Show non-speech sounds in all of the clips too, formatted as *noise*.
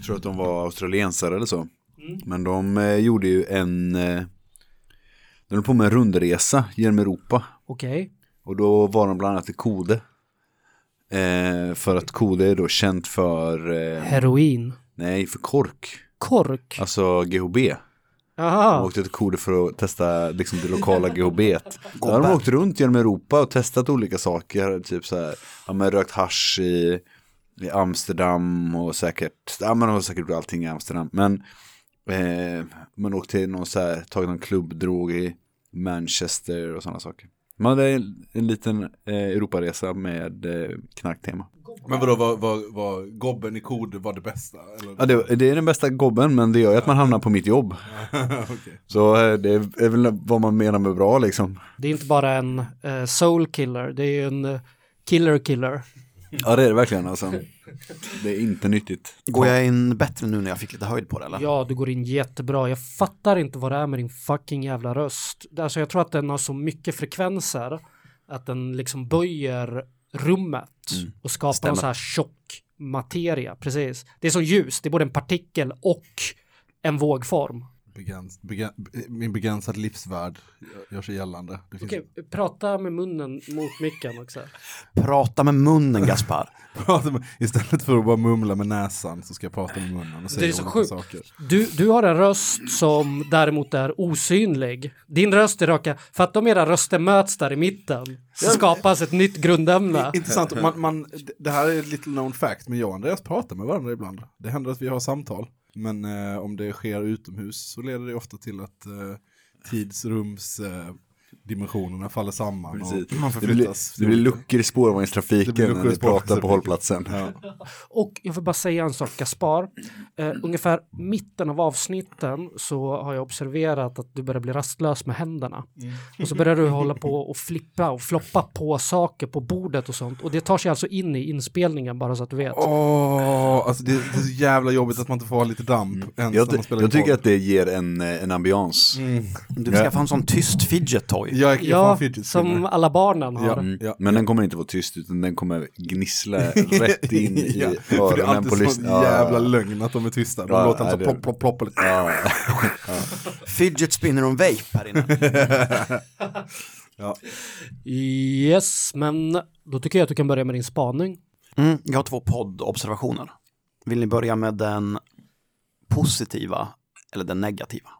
Jag tror att de var australiensare eller så. Men de eh, gjorde ju en, eh, de höll på med en rundresa genom Europa. Okej. Och då var de bland annat i Kode. Eh, för att Kode är då känt för, eh, Heroin. nej för kork. Kork. Alltså GHB. De Aha. åkte till Kode för att testa liksom, det lokala GHB. *laughs* Då har de åkt runt genom Europa och testat olika saker. Typ så här, ja men rökt hasch i, i Amsterdam och säkert, ja men har säkert gjort allting i Amsterdam. Men eh, man åkte till någon så här, tagit någon klubbdrog i Manchester och sådana saker. Man hade en, en liten eh, Europaresa med eh, knarktema. Men vadå, var, var, var gobben i kod var det bästa? Eller? Ja, det, det är den bästa gobben men det gör ju att man hamnar på mitt jobb. *laughs* Okej. Så eh, det är väl vad man menar med bra liksom. Det är inte bara en eh, soul killer, det är ju en eh, killer killer. Ja det är det verkligen alltså. Det är inte nyttigt. Går jag in bättre nu när jag fick lite höjd på det eller? Ja, du går in jättebra. Jag fattar inte vad det är med din fucking jävla röst. Alltså jag tror att den har så mycket frekvenser att den liksom böjer rummet och skapar Stämmer. en så här tjock materia. Precis. Det är som ljus, det är både en partikel och en vågform. Begräns, begräns, min begränsade livsvärld gör sig gällande. Det finns, Okej, prata med munnen mot micken också. Prata med munnen Gaspar. *laughs* med, istället för att bara mumla med näsan så ska jag prata med munnen och säga Det är så olika sjukt. saker. Du, du har en röst som däremot är osynlig. Din röst är raka, för att de era röster möts där i mitten så skapas ett nytt grundämne. Intressant, man, man, det här är ett little known fact, men jag och Andreas pratar med varandra ibland. Det händer att vi har samtal, men eh, om det sker utomhus så leder det ofta till att eh, tidsrums eh, dimensionerna faller samman Precis. och man Det blir, det blir luckor i spårvagnstrafiken när vi pratar på hållplatsen. Ja. *laughs* Och jag får bara säga en sak, Gaspar. Eh, ungefär mitten av avsnitten så har jag observerat att du börjar bli rastlös med händerna. Och så börjar du hålla på och flippa och floppa på saker på bordet och sånt. Och det tar sig alltså in i inspelningen bara så att du vet. Åh, alltså det, det är så jävla jobbigt att man inte får ha lite damp ens Jag, jag tycker att det ger en, eh, en ambians. Du ska få en sån tyst fidget toy. Jag, jag Ja, som alla barnen har. Ja. Mm. Ja. Men den kommer inte vara tyst utan den kommer gnissla *laughs* rätt in i Ja, för det är öronen på alltid sån lyssnaren. jävla lögn att de är tysta. De Ja, låter nej, inte det- så plopp, plopp, plopp. Lite. Ja. *laughs* Fidget spinner och vape här inne. *laughs* Yes, men då tycker jag att du kan börja med din spaning. Mm, jag har två poddobservationer. Vill ni börja med den positiva eller den negativa?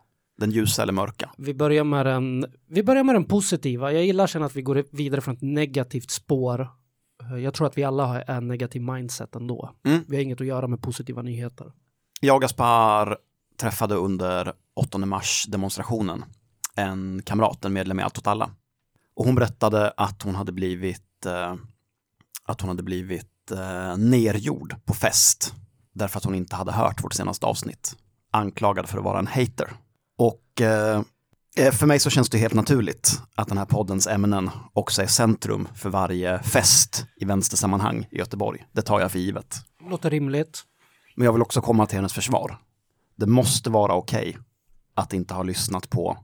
Den ljusa eller mörka? Vi börjar med den, vi börjar med den positiva. Jag gillar sen att vi går vidare från ett negativt spår. Eh, Jag tror att vi alla har en negativ mindset ändå. Mm. Vi har inget att göra med positiva nyheter. Jag och Gaspar träffade under 8 mars demonstrationen en kamrat, en medlem i Allt åt alla. Och hon berättade att hon hade blivit, eh, att hon hade blivit eh, nergjord på fest därför att hon inte hade hört vårt senaste avsnitt. Anklagad för att vara en hater. Och eh, eh, för mig så känns det helt naturligt att den här poddens ämnen också är centrum för varje fest i vänstersammanhang i Göteborg. Det tar jag för givet. Låter rimligt. Men jag vill också komma till hennes försvar. Det måste vara okej att inte ha lyssnat på,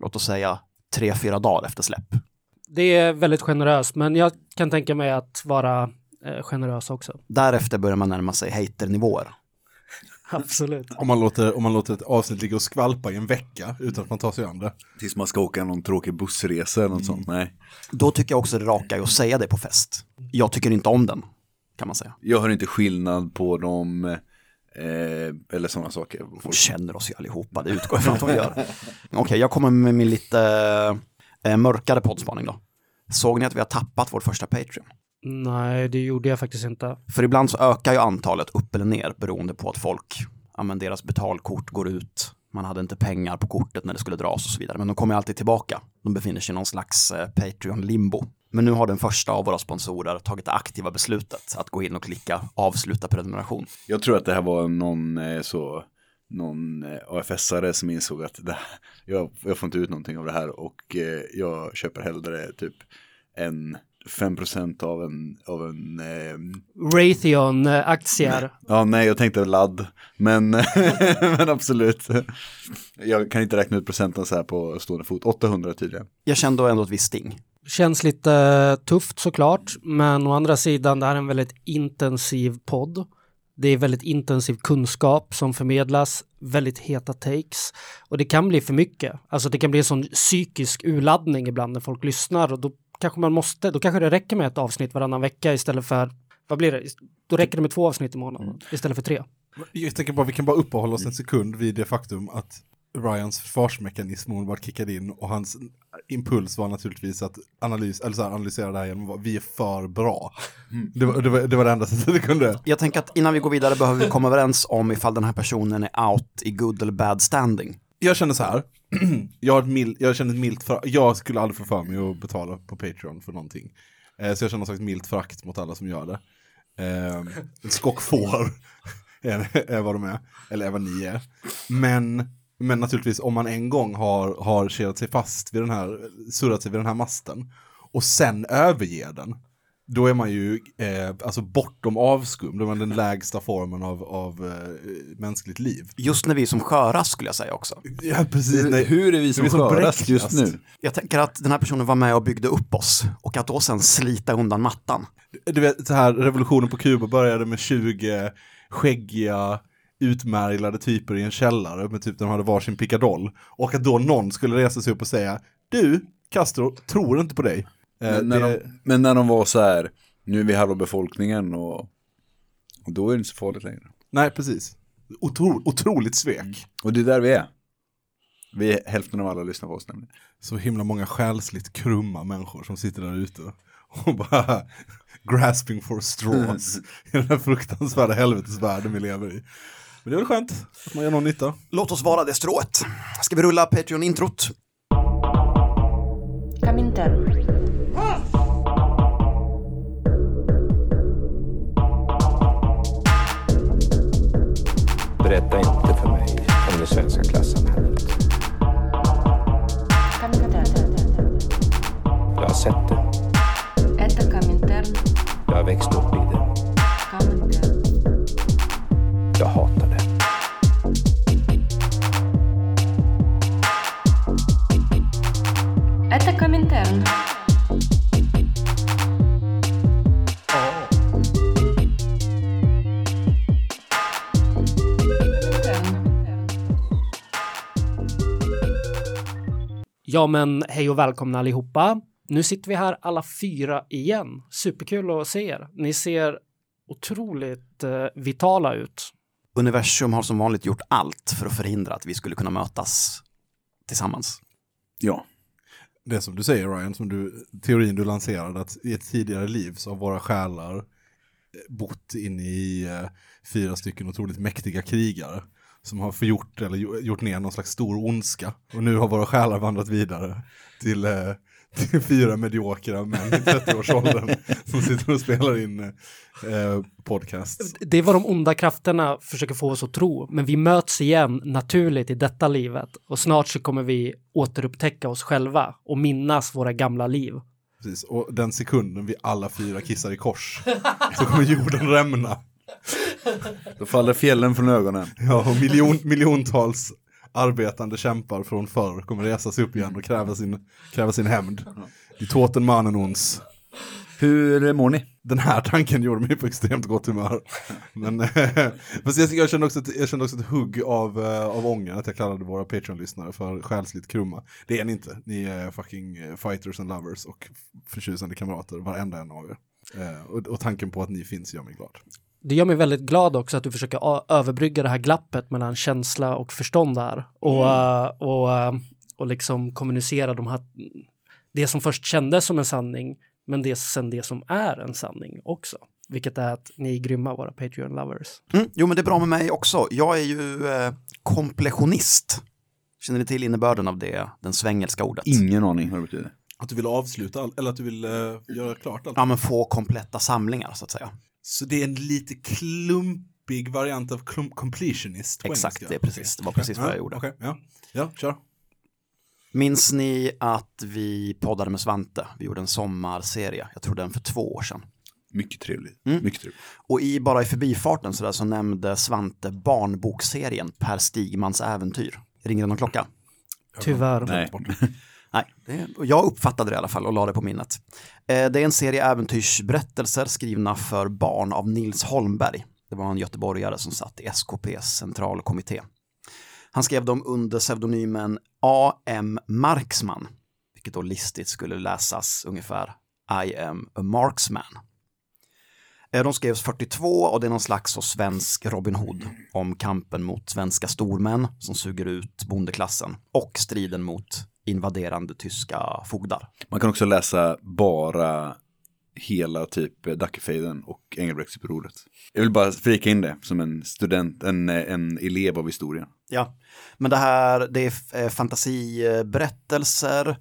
låt oss säga, tre, fyra dagar efter släpp. Det är väldigt generöst, men jag kan tänka mig att vara eh, generös också. Därefter börjar man närma sig haternivåer. *laughs* Absolut. Om man, låter, om man låter ett avsnitt ligga och skvalpa i en vecka utan att man tar sig an det. Tills man ska åka någon tråkig bussresa eller något sånt. Nej. Då tycker jag också det raka är att säga det på fest. Jag tycker inte om den, kan man säga. Jag hör inte skillnad på dem eh, eller sådana saker. Hon känner oss ju allihopa, det utgår jag från att hon gör. *laughs* Okej, jag kommer med min lite eh, mörkare poddspaning då. Såg ni att vi har tappat vår första Patreon? Nej, det gjorde jag faktiskt inte. För ibland så ökar ju antalet upp eller ner beroende på att folk, ja men deras betalkort går ut, man hade inte pengar på kortet när det skulle dras och så vidare. Men de kommer alltid tillbaka. De befinner sig i någon slags eh, Patreon-limbo. Men nu har den första av våra sponsorer tagit det aktiva beslutet att gå in och klicka avsluta prenumeration. Jag tror att det här var någon eh, så någon eh, AFS-are som insåg att det, här- jag, jag får inte ut någonting av det här och eh, jag köper hellre typ en 5% av en, av en eh, Raytheon-aktier. ja nej jag tänkte ladd, men, *laughs* men absolut. Jag kan inte räkna ut procenten så här på stående fot, 800 tydligen. Jag kände ändå ett visst sting. Känns lite tufft såklart, men å andra sidan, det här är en väldigt intensiv podd. Det är väldigt intensiv kunskap som förmedlas, väldigt heta takes. Och det kan bli för mycket. Alltså det kan bli en sån psykisk urladdning ibland när folk lyssnar och då kanske man måste, då kanske det räcker med ett avsnitt varannan vecka istället för, vad blir det? Då räcker det med två avsnitt i månaden istället för tre. Jag tänker bara, vi kan bara uppehålla oss en sekund vid det faktum att Ryans försvarsmekanism omedelbart kickade in och hans impuls var naturligtvis att analys, eller så här, analysera det här genom att vi är för bra. Det, var, det, var, det var det enda sättet det kunde. Jag tänker att innan vi går vidare behöver vi komma överens om ifall den här personen är out i good eller bad standing. Jag känner så här, jag, har ett mild, jag känner ett milt för, jag skulle aldrig få för mig att betala på Patreon för någonting. Eh, så jag känner något slags milt förakt mot alla som gör det. Eh, skockfår skock *laughs* får är, är vad de är, eller är vad ni är. Men, men naturligtvis om man en gång har, har kedjat sig fast vid den här, surrat sig vid den här masten och sen överger den, då är man ju eh, alltså bortom avskum, då är man den lägsta formen av, av eh, mänskligt liv. Just när vi är som skörast skulle jag säga också. Ja, precis. Nej. Hur är vi som är som skörast just nu? Jag tänker att den här personen var med och byggde upp oss och att då sen slita undan mattan. Du vet, så här, revolutionen på Kuba började med 20 skäggiga, utmärglade typer i en källare med typ de hade varsin pickadoll. Och att då någon skulle resa sig upp och säga, du, Castro, tror inte på dig. Eh, Men när, det, de, men när de var så här, nu är vi halva befolkningen och, och då är det inte så farligt längre. Nej, precis. Otro, otroligt svek. Och det är där vi är. Vi är hälften av alla lyssnar på oss nämligen. Så himla många själsligt krumma människor som sitter där ute och *laughs* bara grasping for straws *laughs* i den här fruktansvärda helvetesvärlden vi lever i. Men det är väl skönt att man gör någon nytta. Låt oss vara det strået. Ska vi rulla Patreon-introt? Comintern. Berätta inte för mig om det svenska klassamhället. Jag har sett det. Jag har växt upp Ja men hej och välkomna allihopa. Nu sitter vi här alla fyra igen. Superkul att se er. Ni ser otroligt eh, vitala ut. Universum har som vanligt gjort allt för att förhindra att vi skulle kunna mötas tillsammans. Ja. Det som du säger Ryan, som du, teorin du lanserade, att i ett tidigare liv så har våra själar eh, bott in i eh, fyra stycken otroligt mäktiga krigare som har förgjort eller gjo- gjort ner någon slags stor ondska. Och nu har våra själar vandrat vidare till, eh, till fyra mediokra män i 30-årsåldern *laughs* som sitter och spelar in eh, podcast. Det är vad de onda krafterna försöker få oss att tro. Men vi möts igen naturligt i detta livet. Och snart så kommer vi återupptäcka oss själva och minnas våra gamla liv. Precis. Och den sekunden vi alla fyra kissar i kors så kommer jorden *laughs* rämna. *laughs* Då faller fjällen från ögonen. Ja, och miljon, miljontals arbetande kämpar från förr kommer resa sig upp igen och kräva sin, kräva sin hämnd. I tåten mannen ons. Hur mår ni? Den här tanken gjorde mig på extremt gott humör. Men eh, fast jag, jag, kände också ett, jag kände också ett hugg av, eh, av ånger att jag kallade våra Patreon-lyssnare för själsligt krumma. Det är ni inte. Ni är fucking eh, fighters and lovers och förtjusande kamrater, varenda en av er. Och, och tanken på att ni finns gör mig glad. Det gör mig väldigt glad också att du försöker överbrygga det här glappet mellan känsla och förstånd där. Och, eh, och, eh, och liksom kommunicera de här, det som först kändes som en sanning, men det sen det som är en sanning också. Vilket är att ni är grymma, våra Patreon-lovers. Mm, jo, men det är bra med mig också. Jag är ju eh, kompletionist. Känner ni till innebörden av det, den svengelska ordet? Ingen aning vad det betyder. Att du vill avsluta, all, eller att du vill eh, göra klart allt. Ja, men få kompletta samlingar så att säga. Så det är en lite klumpig variant av completionist på Exakt, engelska. det är precis, det var precis vad jag gjorde. Okej, ja. ja, kör. Minns ni att vi poddade med Svante? Vi gjorde en sommarserie, jag tror den för två år sedan. Mycket trevligt. Mm. Mycket trevligt. Och i bara i förbifarten så, där, så nämnde Svante barnbokserien Per Stigmans äventyr. Ringer det någon klocka? Tyvärr. Nej. *laughs* *laughs* Nej, det, jag uppfattade det i alla fall och la det på minnet. Eh, det är en serie äventyrsberättelser skrivna för barn av Nils Holmberg. Det var en göteborgare som satt i SKPs centralkommitté. Han skrev dem under pseudonymen A.M. Marksman, vilket då listigt skulle läsas ungefär I am a marksman. Eh, de skrevs 42 och det är någon slags så svensk Robin Hood om kampen mot svenska stormän som suger ut bondeklassen och striden mot invaderande tyska fogdar. Man kan också läsa bara hela typ Dackefejden och Engelbrektsupproret. Jag vill bara flika in det som en student, en, en elev av historia. Ja, men det här det är eh, fantasiberättelser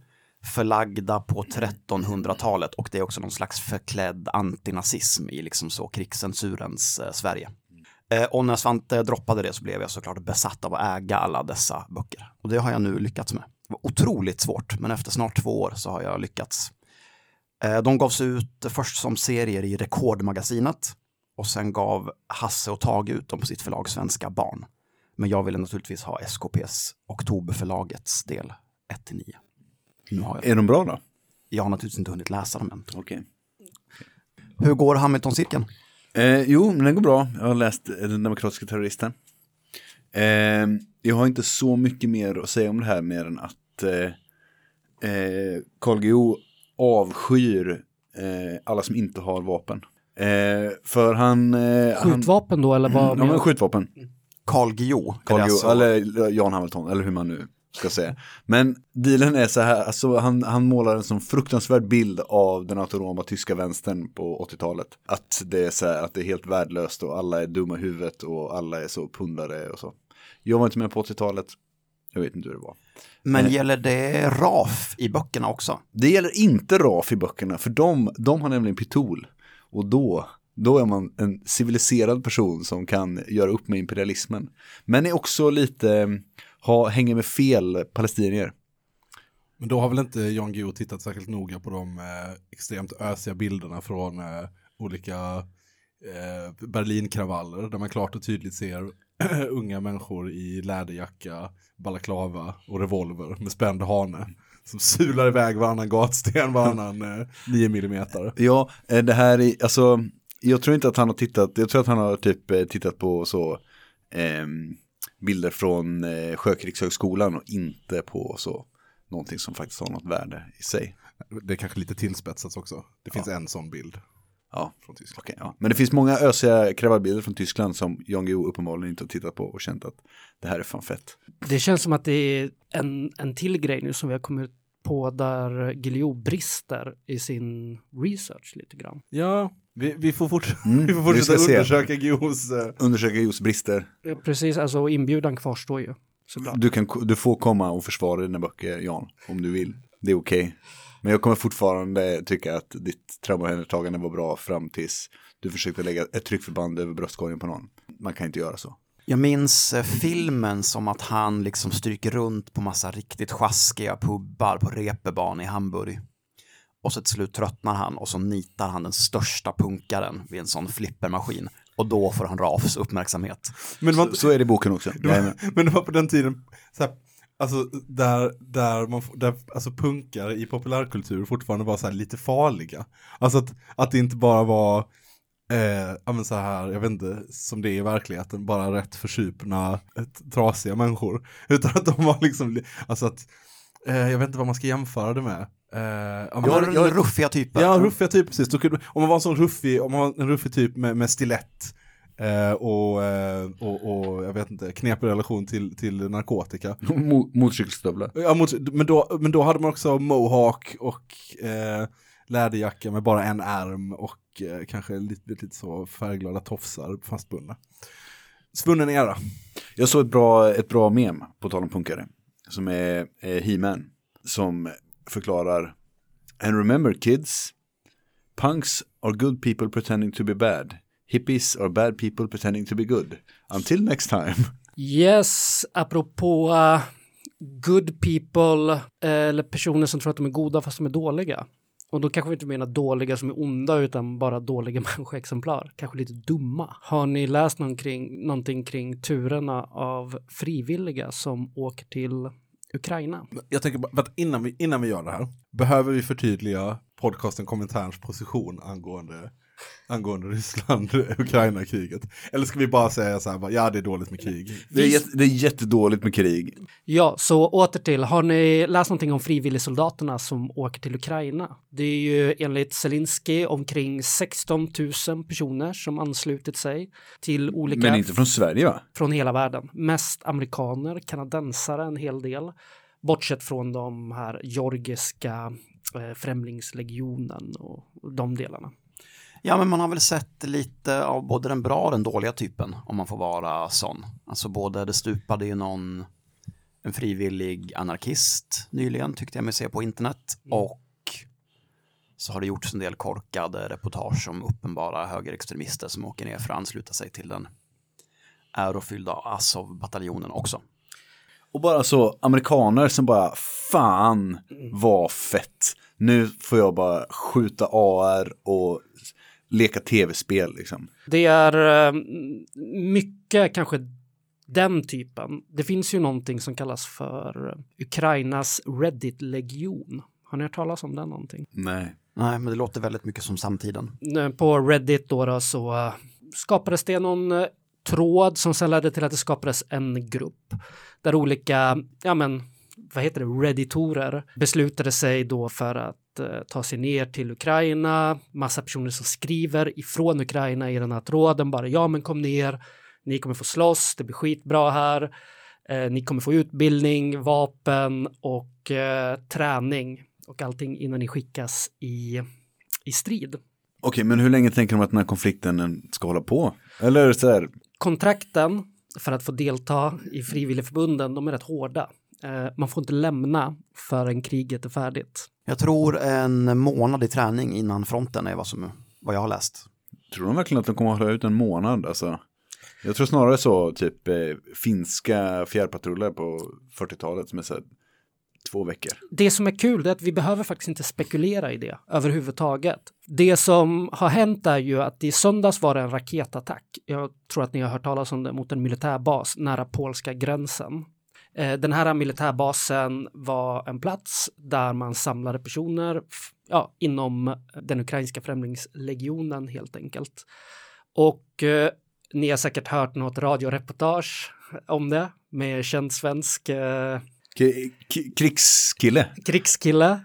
förlagda på 1300-talet och det är också någon slags förklädd antinazism i liksom så krigscensurens eh, Sverige. Eh, och när Svante droppade det så blev jag såklart besatt av att äga alla dessa böcker. Och det har jag nu lyckats med. Var otroligt svårt, men efter snart två år så har jag lyckats. Eh, de gavs ut först som serier i Rekordmagasinet och sen gav Hasse och Tage ut dem på sitt förlag Svenska Barn. Men jag ville naturligtvis ha SKPs Oktoberförlagets del 1-9. Nu har jag, Är de bra då? jag har naturligtvis inte hunnit läsa dem än. Okej. Hur går Hamilton-cirkeln? Eh, jo, men den går bra. Jag har läst Den demokratiska terroristen. Eh, jag har inte så mycket mer att säga om det här mer än att eh, eh, Carl Guillou avskyr eh, alla som inte har vapen. Eh, för han... Eh, han Skjutvapen då eller vad? ja, men skjutvapen. Carl Guillou. Carl Guillou, alltså- eller Jan Hamilton, eller hur man nu ska säga. Men dealen är så här, alltså han, han målar en sån fruktansvärd bild av den autonoma tyska vänstern på 80-talet. Att det är så här, att det är helt värdelöst och alla är dumma i huvudet och alla är så pundare och så. Jag var inte med på 80-talet, jag vet inte hur det var. Men Eh. gäller det RAF i böckerna också? Det gäller inte RAF i böckerna, för de, de har nämligen pitol. Och då, då är man en civiliserad person som kan göra upp med imperialismen. Men är också lite, ha, hänger med fel palestinier. Men då har väl inte Jan Guillou tittat särskilt noga på de eh, extremt ösiga bilderna från eh, olika eh, Berlinkravaller där man klart och tydligt ser *clears throat* unga människor i läderjacka, balaklava och revolver med spänd hane som sular iväg varannan gatsten, varannan eh, 9 millimeter. *laughs* Ja, eh, det här är, alltså, jag tror inte att han har tittat, jag tror att han har typ eh, tittat på så ehm, bilder från eh, Sjökrigshögskolan och inte på så någonting som faktiskt har något värde i sig. Det är kanske lite tillspetsat också. Det finns en sån bild Ja, från Tyskland. okej. ja. Men det finns många ösiga kravallbilder från Tyskland som Jan Guillou uppenbarligen inte har tittat på och känt att det här är fan fett. Det känns som att det är en, en till grej nu som vi har kommit på där Guillou brister i sin research lite grann. Ja, vi, vi får, fort, *laughs* Mm, vi får vi fortsätta se. undersöka Guillous eh, Undersöka Guillous brister. Ja, Precis, alltså inbjudan kvarstår ju. Såklart. Du, kan, du får komma och försvara dina böcker, Jan, om du vill. Det är okej. Men jag kommer fortfarande tycka att ditt traumaomhändertagande var bra fram tills du försökte lägga ett tryckförband över bröstkorgen på någon. Man kan inte göra så. Jag minns eh, filmen som att han liksom stryker runt på massa riktigt sjaskiga pubbar på reeperbahn i Hamburg. Och så till slut tröttnar han och så nitar han den största punkaren vid en sån flippermaskin. Och då får han Rafs uppmärksamhet. Men, man, Så, så är det i boken också. *laughs* det var, men det var på den tiden, så här, alltså där, där, man, där alltså punkar i populärkultur fortfarande var så lite farliga. Alltså att, att det inte bara var, eh, ja men så här, jag vet inte, som det är i verkligheten, bara rätt försupna, trasiga människor. *laughs* Utan att de var liksom, li- alltså att, eh, jag vet inte vad man ska jämföra det med. Eh, ja, men- Ja, ja, ruffiga typer. Ja, ruffiga typ precis. Om man var en sån ruffig, om man var en ruffig typ med, med stilett eh, och, eh, och, och jag vet inte, knepig relation till, till narkotika. *laughs* Mo- Motorcykelstövlar. Ja, mot, men, då, men då hade man också mohawk och eh, läderjacka med bara en ärm och eh, kanske lite, lite så färgglada tofsar fastbundna. Svunnen era. Jag såg ett bra, ett bra mem, på tal om punkare, som är eh, He-Man, som förklarar And remember kids, punks are good people pretending to be bad. Hippies are bad people pretending to be good. Until next time. Yes, apropå uh, good people eh, eller personer som tror att de är goda fast de är dåliga. Och då kanske vi inte menar dåliga som är onda utan bara dåliga *laughs* människoexemplar. Kanske lite dumma. Har ni läst någon kring, någonting kring turerna av frivilliga som åker till Ukraina? Jag tänker bara, innan vi, innan vi gör det här, behöver vi förtydliga podcasten Kommentarens position angående angående Ryssland-Ukraina-kriget? *laughs* Eller ska vi bara säga så här, bara, ja det är dåligt med krig. Det är, jätte, det är jättedåligt med krig. Ja, så åter till, har ni läst någonting om frivilligsoldaterna som åker till Ukraina? Det är ju enligt Zelensky omkring 16 000 personer som anslutit sig till olika Men inte från Sverige va? från hela världen. Mest amerikaner, kanadensare en hel del. Bortsett från de här georgiska eh, främlingslegionen och de delarna. Ja, men man har väl sett lite av både den bra och den dåliga typen, om man får vara sån. Alltså både, det stupade ju någon, en frivillig anarkist nyligen, tyckte jag mig se på internet, och så har det gjorts en del korkade reportage om uppenbara högerextremister som åker ner för att ansluta sig till den ärofyllda Azov-bataljonen också. Och bara så amerikaner som bara fan vad fett. Nu får jag bara skjuta AR och leka tv-spel liksom. Det är eh, mycket kanske den typen. Det finns ju någonting som kallas för Ukrainas Reddit-legion. Har ni hört talas om den någonting? Nej. Nej, men det låter väldigt mycket som samtiden. Eh, På Reddit då, då så eh, skapades det någon eh, tråd som sen ledde till att det skapades en grupp där olika, ja men vad heter det, redditorer beslutade sig då för att eh, ta sig ner till Ukraina. Massa personer som skriver ifrån Ukraina i den här tråden bara ja men kom ner, ni kommer få slåss, det blir skitbra här. Eh, ni kommer få utbildning, vapen och eh, träning och allting innan ni skickas i, i strid. Okej, men hur länge tänker de att den här konflikten eh, ska hålla på? Eller så här, kontrakten för att få delta i frivilligförbunden, de är rätt hårda. Eh, man får inte lämna förrän kriget är färdigt. Jag tror en månad i träning innan fronten är vad, som, vad jag har läst. tror de verkligen att de kommer att hålla ut en månad? Alltså, jag tror snarare så, typ eh, finska fjärrpatruller på 40-talet som är så här, två veckor. Det som är kul är att vi behöver faktiskt inte spekulera i det överhuvudtaget. Det som har hänt är ju att i söndags var det en raketattack. Jag tror att ni har hört talas om det mot en militärbas nära polska gränsen. Eh, Den här militärbasen var en plats där man samlade personer ja, inom den ukrainska främlingslegionen helt enkelt. Och eh, ni har säkert hört något radioreportage om det med känd svensk eh, krigskille. krigskille.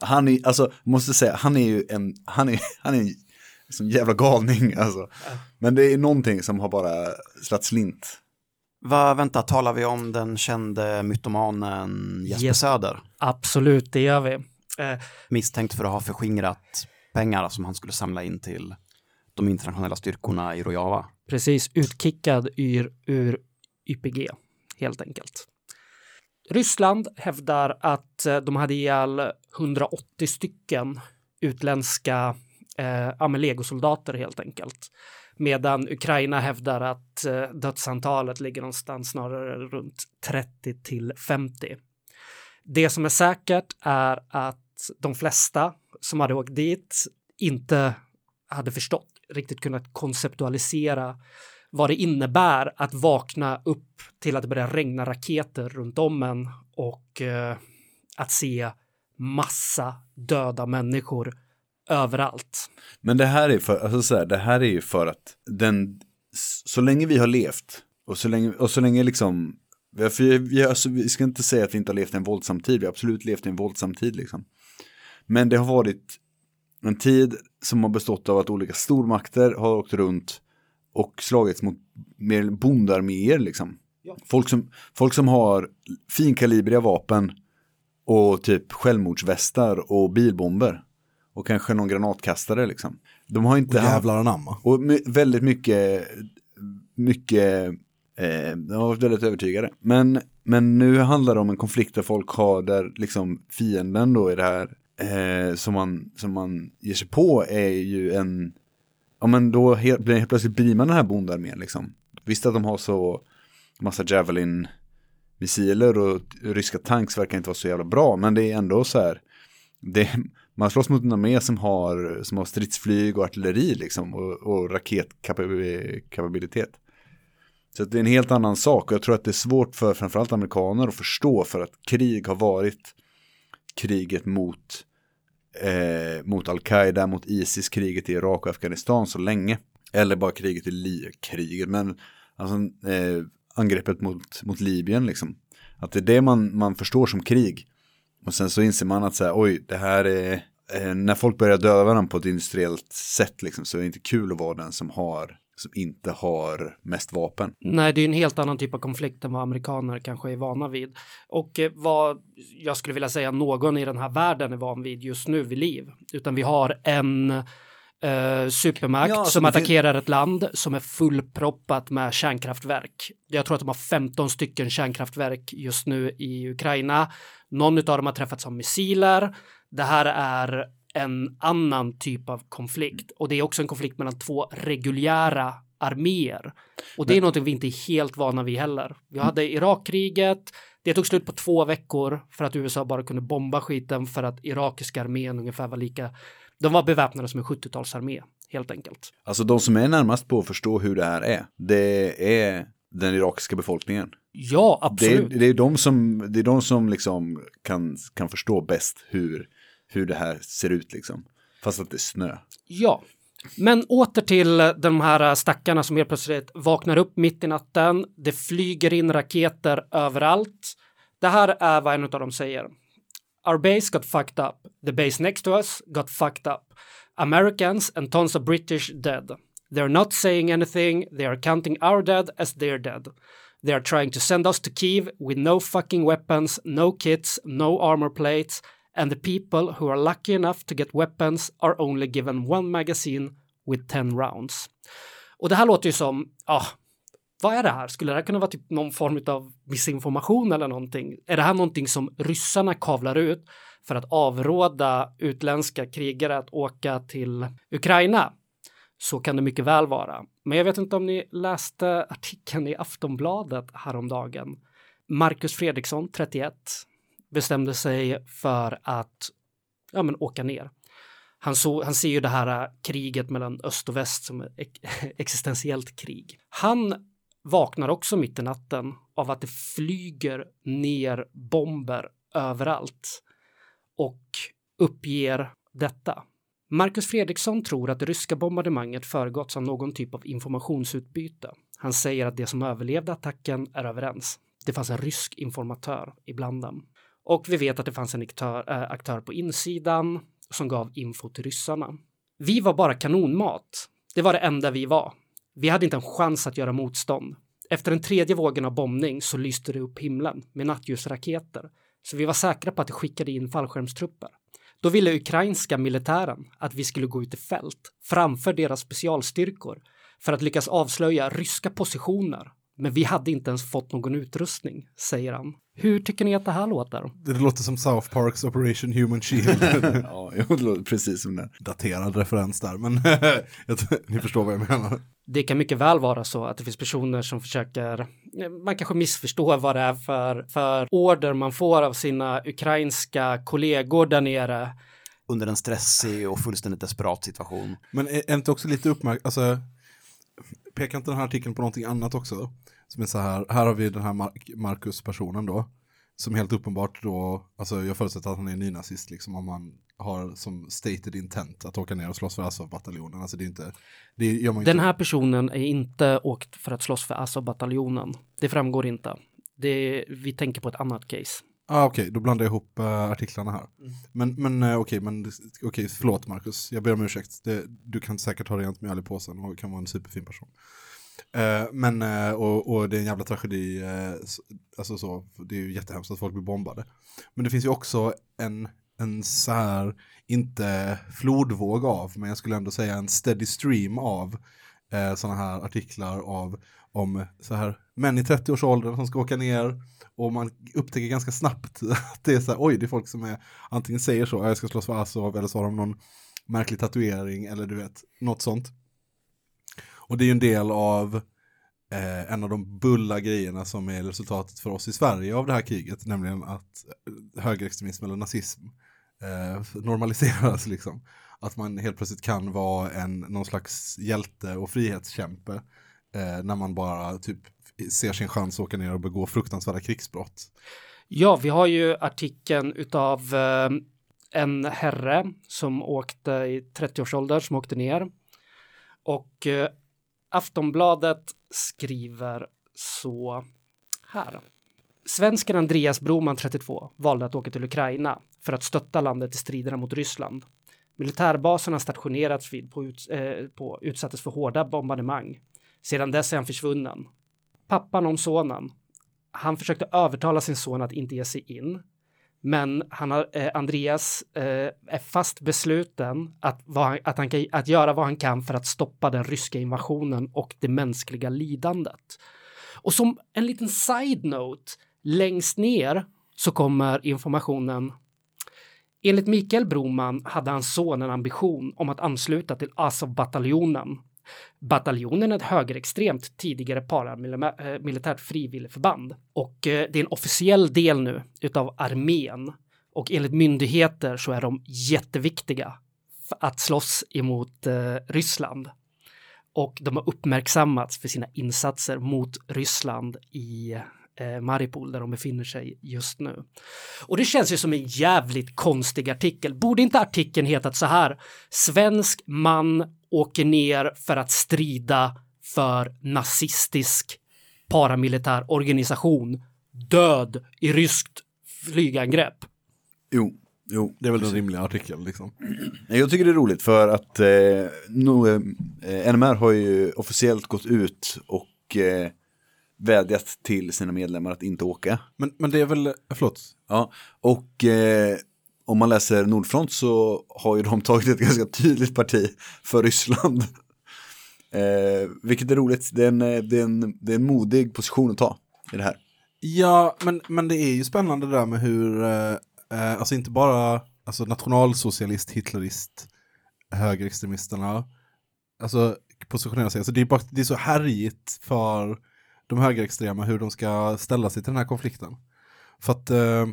Han är, alltså, måste säga, han är ju en, han är, *laughs* han är en sån jävla galning alltså. Men det är någonting som har bara slagit slint. Va, vänta, talar vi om den kände mytomanen Jesper Yes. Söder? Absolut, det gör vi. Eh, Misstänkt för att ha förskingrat pengar som han skulle samla in till de internationella styrkorna i Rojava. precis, utkickad ur, ur YPG, helt enkelt. Ryssland hävdar att eh, de hade ihjäl 180 stycken utländska eh, legosoldater helt enkelt. Medan Ukraina hävdar att eh, dödsantalet ligger någonstans snarare runt 30 till 50. Det som är säkert är att de flesta som hade åkt dit inte hade förstått, riktigt kunnat konceptualisera vad det innebär att vakna upp till att det börjar regna raketer runt om en och eh, att se massa döda människor överallt. Men det här är för, alltså så här, det här är ju för att den, så länge vi har levt och så länge, och så länge liksom, för vi, alltså, vi ska inte säga att vi inte har levt i en våldsam tid, vi har absolut levt i en våldsam tid liksom. Men det har varit en tid som har bestått av att olika stormakter har åkt runt och slagits mot mer bondarméer liksom. Folk, som, folk som har finkalibriga vapen och typ självmordsvästar och bilbomber. Och kanske någon granatkastare liksom. De har inte haft, Jävlar anamma. och väldigt mycket, mycket, eh, de har varit väldigt övertygade. Men, men nu handlar det om en konflikt där folk har, där liksom fienden då i det här, eh, som, man, som man ger sig på är ju en, ja men då helt, helt plötsligt blir man den här bondarmén liksom. Visst att de har så massa javelin missiler och ryska tanks verkar inte vara så jävla bra, men det är ändå så här, det, man slåss mot en armé som har, som har stridsflyg och artilleri liksom och, och raketkapabilitet. Så att det är en helt annan sak och jag tror att det är svårt för framförallt amerikaner att förstå för att krig har varit kriget mot eh, mot Al-Qaida, mot ISIS, kriget i Irak och Afghanistan så länge. Eller bara kriget i Li kriget, men alltså, eh, angreppet mot, mot Libyen liksom. Att det är det man, man förstår som krig. Och sen så inser man att så här, oj, det här är, eh, när folk börjar döda varandra på ett industriellt sätt liksom, så är det inte kul att vara den som har, som inte har mest vapen. Nej, det är en helt annan typ av konflikt än vad amerikaner kanske är vana vid. Och eh, vad jag skulle vilja säga någon i den här världen är van vid just nu vid liv. Utan vi har en eh, supermakt Ja, alltså, som attackerar ett land som är fullproppat med kärnkraftverk. Jag tror att de har 15 stycken kärnkraftverk just nu i Ukraina. Någon av dem har träffats av missiler. Det här är en annan typ av konflikt och det är också en konflikt mellan två reguljära arméer. Och det är något vi inte är helt vana vid heller. Vi hade Irakkriget. Det tog slut på två veckor för att USA bara kunde bomba skiten för att irakiska armén ungefär var lika. De var beväpnade som en 70-talsarmé helt enkelt. Alltså de som är närmast på att förstå hur det här är, det är den irakiska befolkningen. Ja, Det är, absolut. det är de som, det är de som liksom kan, kan förstå bäst hur, hur det här ser ut liksom. Fast att det är snö. Ja, men åter till de här stackarna som helt plötsligt vaknar upp mitt i natten. Det flyger in raketer överallt. Det här är vad en av dem säger. Our base got fucked up. The base next to us got fucked up. Americans and tons of British dead. They're not saying anything. They are counting our dead as their dead. They are trying to send us to Kiev with no fucking weapons, no kits, no armor plates, and the people who are lucky enough to get weapons are only given one magazine with 10 rounds. Och det här låter ju som, ja, vad är det här? Skulle det här kunna vara typ någon form av missinformation eller någonting? Är det här någonting som ryssarna kavlar ut för att avråda utländska krigare att åka till Ukraina? Så kan det mycket väl vara. Men jag vet inte om ni läste artikeln i Aftonbladet häromdagen. Marcus Fredriksson, 31, bestämde sig för att ja, men åka ner. Han, så, han ser ju det här äh, kriget mellan öst och väst som ett *laughs* existentiellt krig. Han vaknar också mitt i natten av att det flyger ner bomber överallt och uppger detta. Marcus Fredriksson tror att det ryska bombardemanget föregåtts av någon typ av informationsutbyte. Han säger att de som överlevde attacken är överens. Det fanns en rysk informatör ibland dem. Och vi vet att det fanns en aktör, äh, aktör på insidan som gav info till ryssarna. Vi var bara kanonmat. Det var det enda vi var. Vi hade inte en chans att göra motstånd. Efter den tredje vågen av bombning så lyste det upp himlen med nattljusraketer. Så vi var säkra på att det skickade in fallskärmstrupper. Då ville ukrainska militären att vi skulle gå ut i fält framför deras specialstyrkor för att lyckas avslöja ryska positioner. Men vi hade inte ens fått någon utrustning, säger han. Hur tycker ni att det här låter? Det låter som South Parks Operation Human Shield. *laughs* Ja, det låter precis som det. Daterad referens där, men *laughs* ni förstår vad jag menar. Det kan mycket väl vara så att det finns personer som försöker, man kanske missförstår vad det är för, för order man får av sina ukrainska kollegor där nere. Under en stressig och fullständigt desperat situation. Men är är inte också lite uppmärk... Alltså, pekar inte den här artikeln på någonting annat också? Som är så här, här har vi den här Mar- Marcus-personen då. Som helt uppenbart då, alltså jag förutsätter att han är nynazist liksom om man har som stated intent att åka ner och slåss för Azov-bataljonen. Alltså det är inte, det gör man ju Den inte. här personen är inte åkt för att slåss för Azov-bataljonen. Det framgår inte. Det, vi tänker på ett annat case. Ah, okej, då blandar jag ihop uh, artiklarna här. Men, men uh, okej, men okej, förlåt Marcus. Jag ber om ursäkt. Det, du kan säkert ha rent mjöl i påsen och kan vara en superfin person. Eh, men, eh, och, och det är en jävla tragedi, eh, alltså så, det är ju jättehemskt att folk blir bombade. Men det finns ju också en, en så här, inte flodvåg av, men jag skulle ändå säga en steady stream av eh, sådana här artiklar av om så här män i 30-årsåldern som ska åka ner och man upptäcker ganska snabbt *laughs* att det är så här, oj, det är folk som är, antingen säger så, jag ska slåss för Azov, eller så har de någon märklig tatuering, eller du vet, något sånt. Och det är ju en del av eh, en av de bulla grejerna som är resultatet för oss i Sverige av det här kriget, nämligen att eh, högerextremism eller nazism eh, normaliseras *laughs* liksom. Att man helt plötsligt kan vara en, någon slags hjälte och frihetskämpe eh, när man bara typ ser sin chans att åka ner och begå fruktansvärda krigsbrott. Ja, vi har ju artikeln utav eh, en herre som åkte i 30-årsåldern som åkte ner. Och eh, Aftonbladet skriver så här. Svensken Andreas Broman, 32, valde att åka till Ukraina för att stötta landet i striderna mot Ryssland. Militärbaserna stationerats vid på, ut, eh, på utsattes för hårda bombardemang. Sedan dess är han försvunnen. Pappan om sonen. Han försökte övertala sin son att inte ge sig in. Men han har, eh, Andreas eh, är fast besluten att, han, att, han kan, att göra vad han kan för att stoppa den ryska invasionen och det mänskliga lidandet. Och som en liten side-note, längst ner så kommer informationen Enligt Mikael Broman hade hans son en ambition om att ansluta till Azov-bataljonen. Bataljonen är ett högerextremt tidigare paramilitärt eh, frivilligförband och eh, det är en officiell del nu utav armén och enligt myndigheter så är de jätteviktiga att slåss emot eh, Ryssland. Och de har uppmärksammats för sina insatser mot Ryssland i eh, Maripol där de befinner sig just nu. Och det känns ju som en jävligt konstig artikel. Borde inte artikeln hetat så här? Svensk man åker ner för att strida för nazistisk paramilitär organisation. Död i ryskt flygangrepp. Jo, jo. Det är väl den rimliga artikeln liksom. Jag tycker det är roligt för att eh, no, eh, NMR har ju officiellt gått ut och eh, vädjat till sina medlemmar att inte åka. Men, men det är väl, förlåt, Ja, och eh, om man läser Nordfront så har ju de *laughs* tagit ett ganska tydligt parti för Ryssland. *laughs* Eh, vilket är roligt, det är, en, eh, det, är en, det är en modig position att ta i det här. Ja, men, men det är ju spännande det där med hur, eh, eh, alltså inte bara alltså nationalsocialist, hitlerist, högerextremisterna, alltså positionerar sig. Alltså det är, bara, det är så härjigt för de högerextrema hur de ska ställa sig till den här konflikten. För att, eh,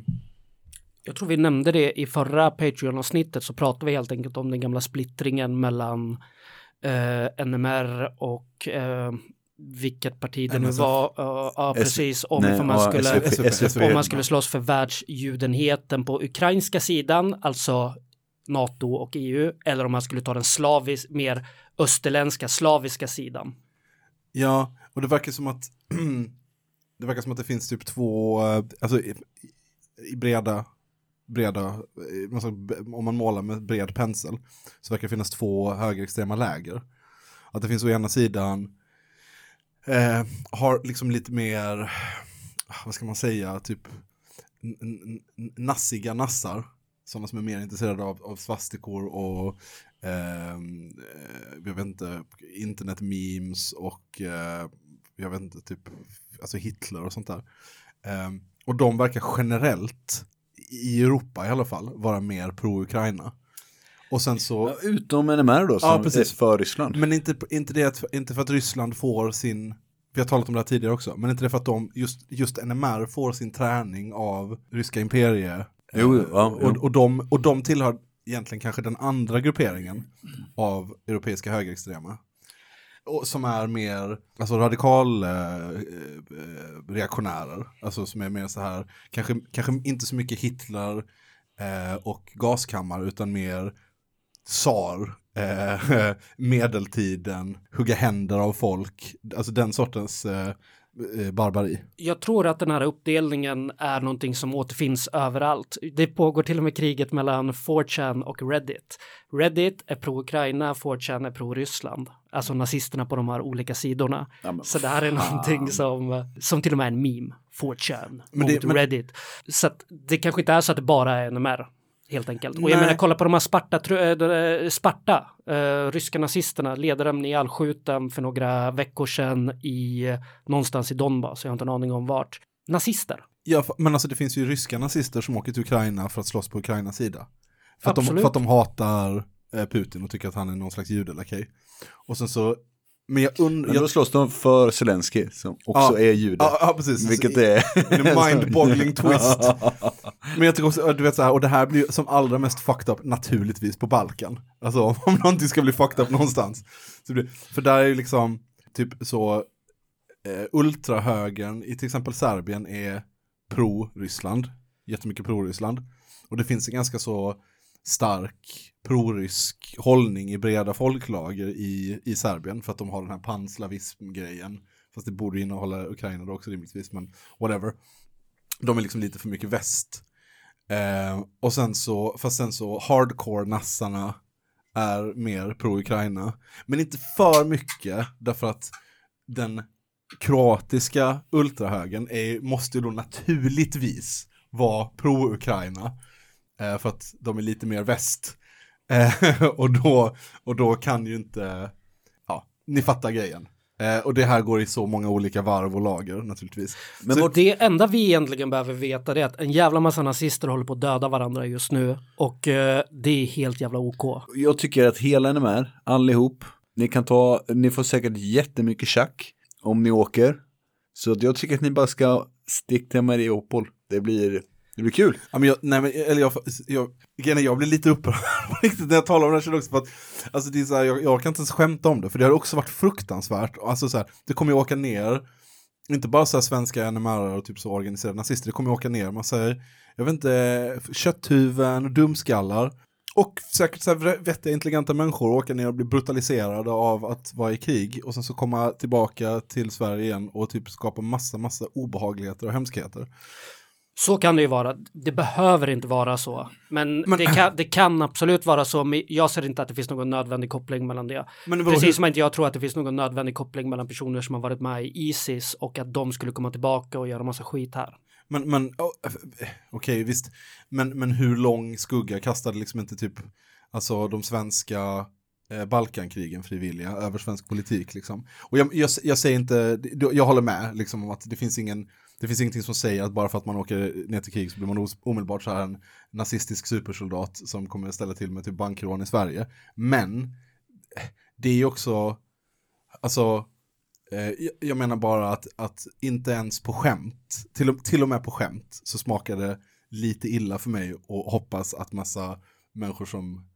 Jag tror vi nämnde det i förra Patreon-avsnittet så pratade vi helt enkelt om den gamla splittringen mellan eh, NMR och eh, vilket parti det nu var. Uh, ja, precis. Om, nej, man skulle, SVP. om man skulle slåss för världsjudenheten på ukrainska sidan, alltså NATO och EU, eller om man skulle ta den slavis, mer österländska, slaviska sidan. ja, och det verkar som att *clears throat* det verkar som att det finns typ två, eh, alltså i, i breda, breda, alltså, om man målar med bred pensel, så verkar det finnas två högerextrema läger. Att det finns å ena sidan, eh, har liksom lite mer, ah, vad ska man säga, typ nassiga nassar. Sådana som är mer intresserade av, av svastikor och eh, eh jag vet inte, internet-memes och eh, jag vet inte, typ alltså Hitler och sånt där. Ehm, och de verkar generellt, i Europa i alla fall, vara mer pro-Ukraina. Och sen så... Ja, utom NMR då, som Ja, precis. är för Ryssland. Men inte, inte, det, att- inte för att Ryssland får sin, vi har talat om det här tidigare också, men inte det för att de, just, just NMR får sin träning av ryska imperiet. Jo, ja, jo. och, och, de, och de tillhör egentligen kanske den andra grupperingen av europeiska högerextrema. Och som är mer alltså radikal eh, eh, reaktionärer. Alltså som är mer så här, kanske, kanske inte så mycket Hitler eh, och gaskammare utan mer tsar, eh, *laughs* medeltiden, hugga händer av folk, alltså den sortens eh, eh, barbari. Jag tror att den här uppdelningen är någonting som återfinns överallt. Det pågår till och med kriget mellan 4chan och Reddit. Reddit är pro-Ukraina, 4chan är pro-Ryssland. Alltså nazisterna på de här olika sidorna. Ja, men Så det här är någonting som, som till och med är en meme. 4chan Men det- mot men- Reddit. Så att det kanske inte är så att det bara är NMR. Helt enkelt. Och jag Nej. menar, kolla på de här Sparta, tru- äh, Sparta äh, ryska nazisterna, ledaren ihjälskjuten för några veckor sedan i eh, någonstans i Donbass, jag har inte en aning om vart. Nazister. Ja, men alltså det finns ju ryska nazister som åker till Ukraina för att slåss på Ukrainas sida. För att, de, för att de hatar eh, Putin och tycker att han är någon slags judelakej. Och sen så, men jag Men undrar... då slåss de för Zelensky som också Ja. är jude. Ja, ja, precis. Vilket I- är... En *laughs* mind-boggling twist. *laughs* Men jag tycker också, du vet så här, och det här blir som allra mest fucked up naturligtvis på Balkan. Alltså om någonting ska bli fucked up någonstans. Blir, för där är ju liksom, typ så, eh, ultrahögern i till exempel Serbien är pro-Ryssland. Jättemycket pro-Ryssland. Och det finns en ganska så stark prorysk hållning i breda folklager i, i Serbien för att de har den här panslavism-grejen. Fast det borde innehålla Ukraina då också rimligtvis, men whatever. De är liksom lite för mycket väst. Eh, och sen så, fast sen så hardcore-nassarna är mer pro-Ukraina. Men inte för mycket, därför att den kroatiska ultrahögen är, måste ju då naturligtvis vara pro-Ukraina. Eh, för att de är lite mer väst. Eh, *laughs* och, då, och då kan ju inte, ja, ni fattar grejen. Eh, och det här går i så många olika varv och lager naturligtvis. Men Så- Det enda vi egentligen behöver veta det är att en jävla massa nazister håller på att döda varandra just nu och eh, det är helt jävla OK. jag tycker att hela NMR, allihop, ni kan ta, ni får säkert jättemycket tjack om ni åker. Så jag tycker att ni bara ska sticka till Mariupol. Det blir, det blir kul. Ja, men jag, nej, men, eller jag, jag, jag, jag blir lite upprörd *laughs* på riktigt när jag talar om det här jag också för att alltså, det är så här, jag, jag kan inte ens skämta om det, för det har också varit fruktansvärt. Alltså, så här, det kommer ju åka ner, inte bara så här svenska NMR och typ så organiserade nazister, det kommer ju åka ner massa, jag vet inte, kötthuvuden och dumskallar. Och säkert så här vettiga, intelligenta människor åka ner och bli brutaliserade av att vara i krig och sen så komma tillbaka till Sverige igen och typ skapa massa, massa obehagligheter och hemskheter. Så kan det ju vara. Det behöver inte vara så. Men, Men- det, kan, det kan absolut vara så. Men jag ser inte att det finns någon nödvändig koppling mellan det. Men vadå, Precis hur- som inte jag tror att det finns någon nödvändig koppling mellan personer som har varit med i Isis och att de skulle komma tillbaka och göra massa skit här. Men, men oh, eh, okej visst, men, men hur lång skugga kastade liksom inte typ, alltså de svenska eh, Balkankrigen frivilliga över svensk politik liksom. Och jag, jag, jag säger inte, jag håller med liksom om att det finns ingen, det finns ingenting som säger att bara för att man åker ner till krig så blir man omedelbart så här en nazistisk supersoldat som kommer ställa till med typ bankrån i Sverige. Men det är ju också, alltså eh, jag- jag menar bara att, att inte ens på skämt, till och, till och med på skämt, så smakar det lite illa för mig och hoppas att massa människor som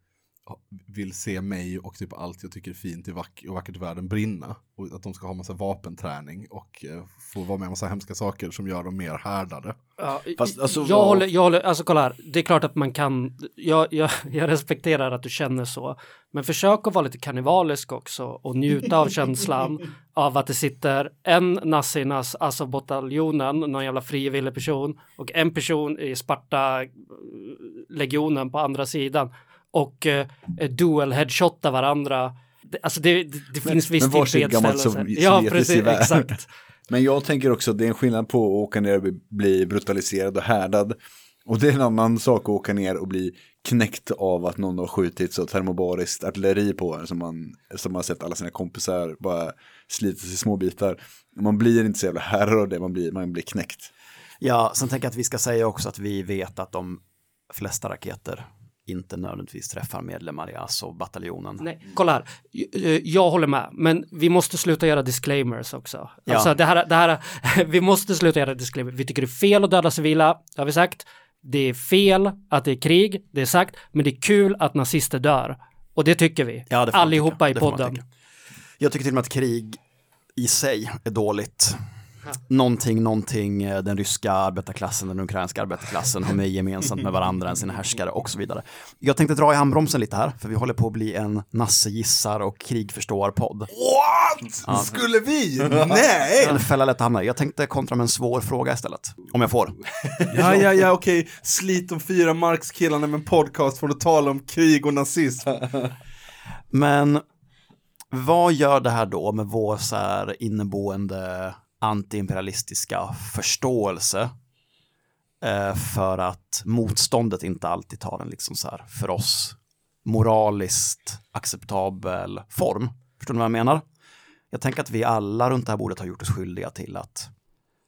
vill se mig och typ allt jag tycker är fint i vack och vackert i världen brinna. Och att de ska ha massa vapenträning och eh, få vara med om massa hemska saker som gör dem mer härdade. Ja, Fast, alltså, jag, vad- håller, jag håller, alltså kolla här, det är klart att man kan, jag, jag, *laughs* jag respekterar att du känner så, men försök att vara lite karnevalisk också och njuta av känslan *laughs* av att det sitter en nasse i nas, alltså bataljonen, någon jävla frivillig person och en person i Sparta-legionen på andra sidan och eh, dual headshotta varandra. Det, alltså det, det, det finns visst men varsitt gammalt tillfredsställelse. Ja, precis, exakt. *laughs* Men jag tänker också att det är en skillnad på att åka ner och bli- bli brutaliserad och härdad. Och det är en annan sak att åka ner och bli knäckt av att någon har skjutit så termobariskt artilleri på en som man, som man har sett alla sina kompisar bara slitas i små bitar. Man blir inte så jävla herre av det, man blir, man blir knäckt. Ja, sen tänker jag att vi ska säga också att vi vet att de flesta raketer inte nödvändigtvis träffar medlemmar i Azov-bataljonen. Nej, kolla här. Jag, jag håller med, men vi måste sluta göra disclaimers också. Ja. Alltså det här, det här, *laughs* vi måste sluta göra disclaimers. Vi tycker det är fel att döda civila, det har vi sagt. Det är fel att det är krig, det är sagt. Men det är kul att nazister dör. Och det tycker vi. Ja, det Allihopa i podden. Jag tycker till och med att krig i sig är dåligt. Någonting, någonting, eh, den ryska arbetarklassen, den ukrainska arbetarklassen har mer gemensamt med varandra än sina härskare och så vidare. Jag tänkte dra i handbromsen lite här, för vi håller på att bli en Nasse gissar och krig förstår-podd. What? Skulle vi? Nej! En fälla lätt att hamna i. Jag tänkte kontra med en svår fråga istället, om jag får. Ja, ja, ja, okej. Slit de fyra Marx-killarna med en podcast för att tala om krig och nazism. Men vad gör det här då med vår så här inneboende antiimperialistiska förståelse eh, för att motståndet inte alltid tar en liksom så här för oss moraliskt acceptabel form? Förstår ni vad jag menar? Jag tänker att vi alla runt det här bordet har gjort oss skyldiga till att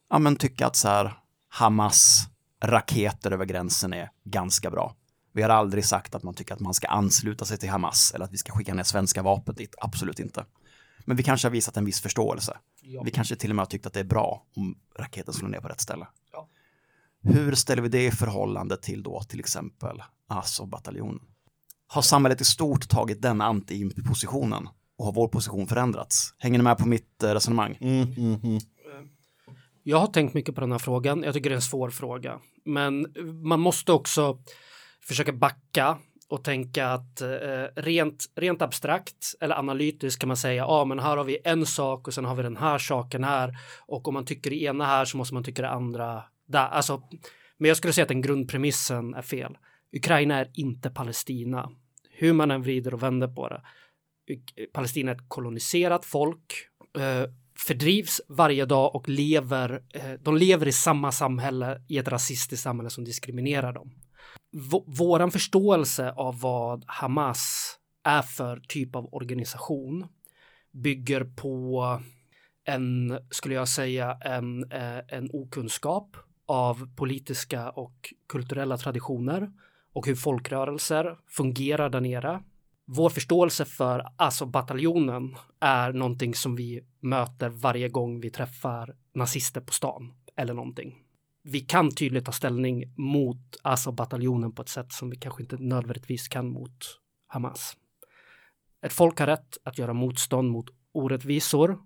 ja, men tycka att så här Hamas raketer över gränsen är ganska bra. Vi har aldrig sagt att man tycker att man ska ansluta sig till Hamas eller att vi ska skicka ner svenska vapen dit. Absolut inte. Men vi kanske har visat en viss förståelse. Vi kanske till och med har tyckt att det är bra om raketen slår ner på rätt ställe. Ja. Hur ställer vi det i förhållande till då till exempel Azov-bataljonen? Har samhället i stort tagit den anti-positionen och har vår position förändrats? Hänger ni med på mitt eh, resonemang? Jag har tänkt mycket på den här frågan. Jag tycker det är en svår fråga. Men man måste också försöka backa och tänka att eh, rent, rent abstrakt eller analytiskt kan man säga, ja men här har vi en sak och sen har vi den här saken här och om man tycker det ena här så måste man tycka det andra där. Alltså, men jag skulle säga att den grundpremissen är fel. Ukraina är inte Palestina. Hur man än vrider och vänder på det. Palestina är ett koloniserat folk, eh, fördrivs varje dag och lever, eh, de lever i samma samhälle, i ett rasistiskt samhälle som diskriminerar dem. V- våran förståelse av vad Hamas är för typ av organisation bygger på en, skulle jag säga, en, eh, en okunskap av politiska och kulturella traditioner och hur folkrörelser fungerar där nere. Vår förståelse för alltså bataljonen är någonting som vi möter varje gång vi träffar nazister på stan eller någonting. Vi kan tydligt ta ställning mot Assad-bataljonen på ett sätt som vi kanske inte nödvändigtvis kan mot Hamas. Ett folk har rätt att göra motstånd mot orättvisor.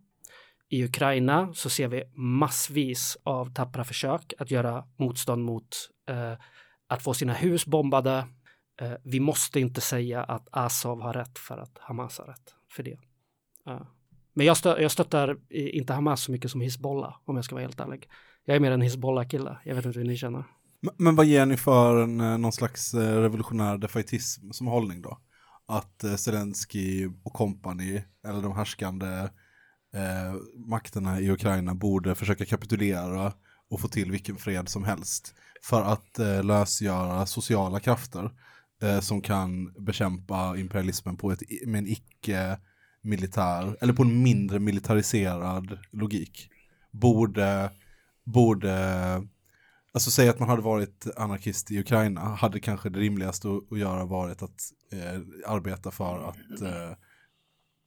I Ukraina så ser vi massvis av tappra försök att göra motstånd mot eh, att få sina hus bombade. Eh, vi måste inte säga att Azov har rätt för att Hamas har rätt för det. Eh, men jag, stö jag stöttar inte Hamas så mycket som Hizbollah om jag ska vara helt ärlig. Jag är mer en Hizbollah-kille. Jag vet inte hur ni känner. Men, men vad ger ni för en, eh, någon slags eh, revolutionär defaitism som hållning då? Att eh, Zelensky och kompani, eller de härskande eh, makterna i Ukraina borde försöka kapitulera och få till vilken fred som helst för att eh, lösgöra sociala krafter eh, som kan bekämpa imperialismen på ett, med en icke-militär, eller på en mindre militariserad logik. Borde, borde Alltså säg att man hade varit anarkist i Ukraina, hade kanske det rimligaste att, att göra varit att eh, arbeta för att eh,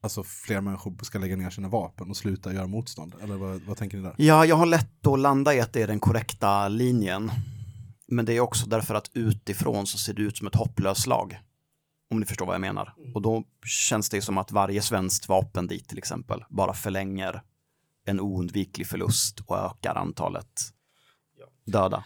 alltså fler människor ska lägga ner sina vapen och sluta göra motstånd. Eller vad, vad tänker ni där? Ja, jag har lätt att landa i att det är den korrekta linjen. Men det är också därför att utifrån så ser det ut som ett hopplöst slag. Om ni förstår vad jag menar. Och då känns det som att varje svenskt vapen dit till exempel bara förlänger en oundviklig förlust och ökar antalet döda.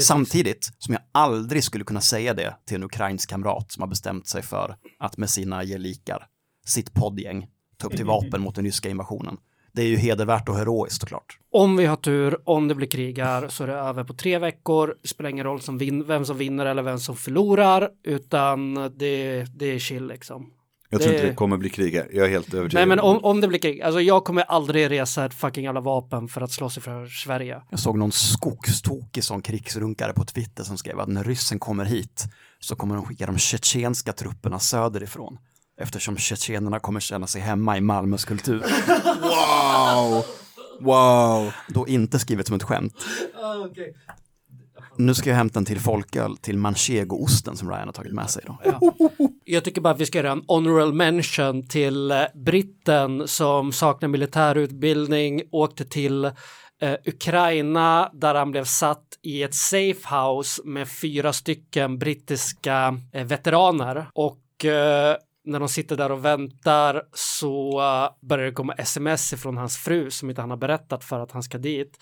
Samtidigt som jag aldrig skulle kunna säga det till en ukrainsk kamrat som har bestämt sig för att med sina gelikar, sitt poddgäng, ta upp till vapen mot den ryska invasionen. Det är ju hedervärt och heroiskt såklart. Om vi har tur, om det blir krig här så är det över på tre veckor. Det spelar ingen roll som vem som vinner eller vem som förlorar, utan det, det är chill liksom. Jag tror Det- inte det kommer bli krig här. Jag är helt övertygad. Nej men om, om det blir krig, alltså jag kommer aldrig resa ett fucking jävla vapen för att slåss för Sverige. Jag såg någon skogstokig sån krigsrunkare på Twitter som skrev att när ryssen kommer hit så kommer de skicka de tjetjenska trupperna söderifrån. Eftersom tjetjenerna kommer känna sig hemma i Malmös kultur. *laughs* Wow! Wow! Då inte skrivet som ett skämt. Nu ska jag hämta en till folköl till manchegoosten som Ryan har tagit med sig då. Jag tycker bara att vi ska göra en honorable mention till eh, britten som saknar militärutbildning, åkte till eh, Ukraina där han blev satt i ett safe house med fyra stycken brittiska eh, veteraner och eh, när de sitter där och väntar så eh, börjar det komma sms från hans fru som inte han har berättat för att han ska dit.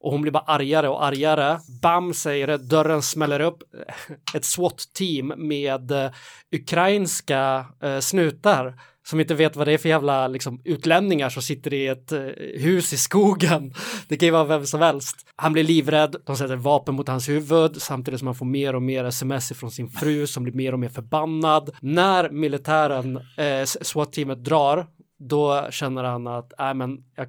Och hon blir bara argare och argare. Bam säger det, dörren smäller upp. *laughs* Ett SWAT-team med eh, ukrainska eh, snutar som inte vet vad det är för jävla liksom, utlänningar som sitter i ett eh, hus i skogen. *laughs* Det kan ju vara vem som helst. Han blir livrädd, de sätter vapen mot hans huvud samtidigt som han får mer och mer sms från sin fru som blir mer och mer förbannad. När militären, eh, SWAT-teamet drar, då känner han att, nej men, jag,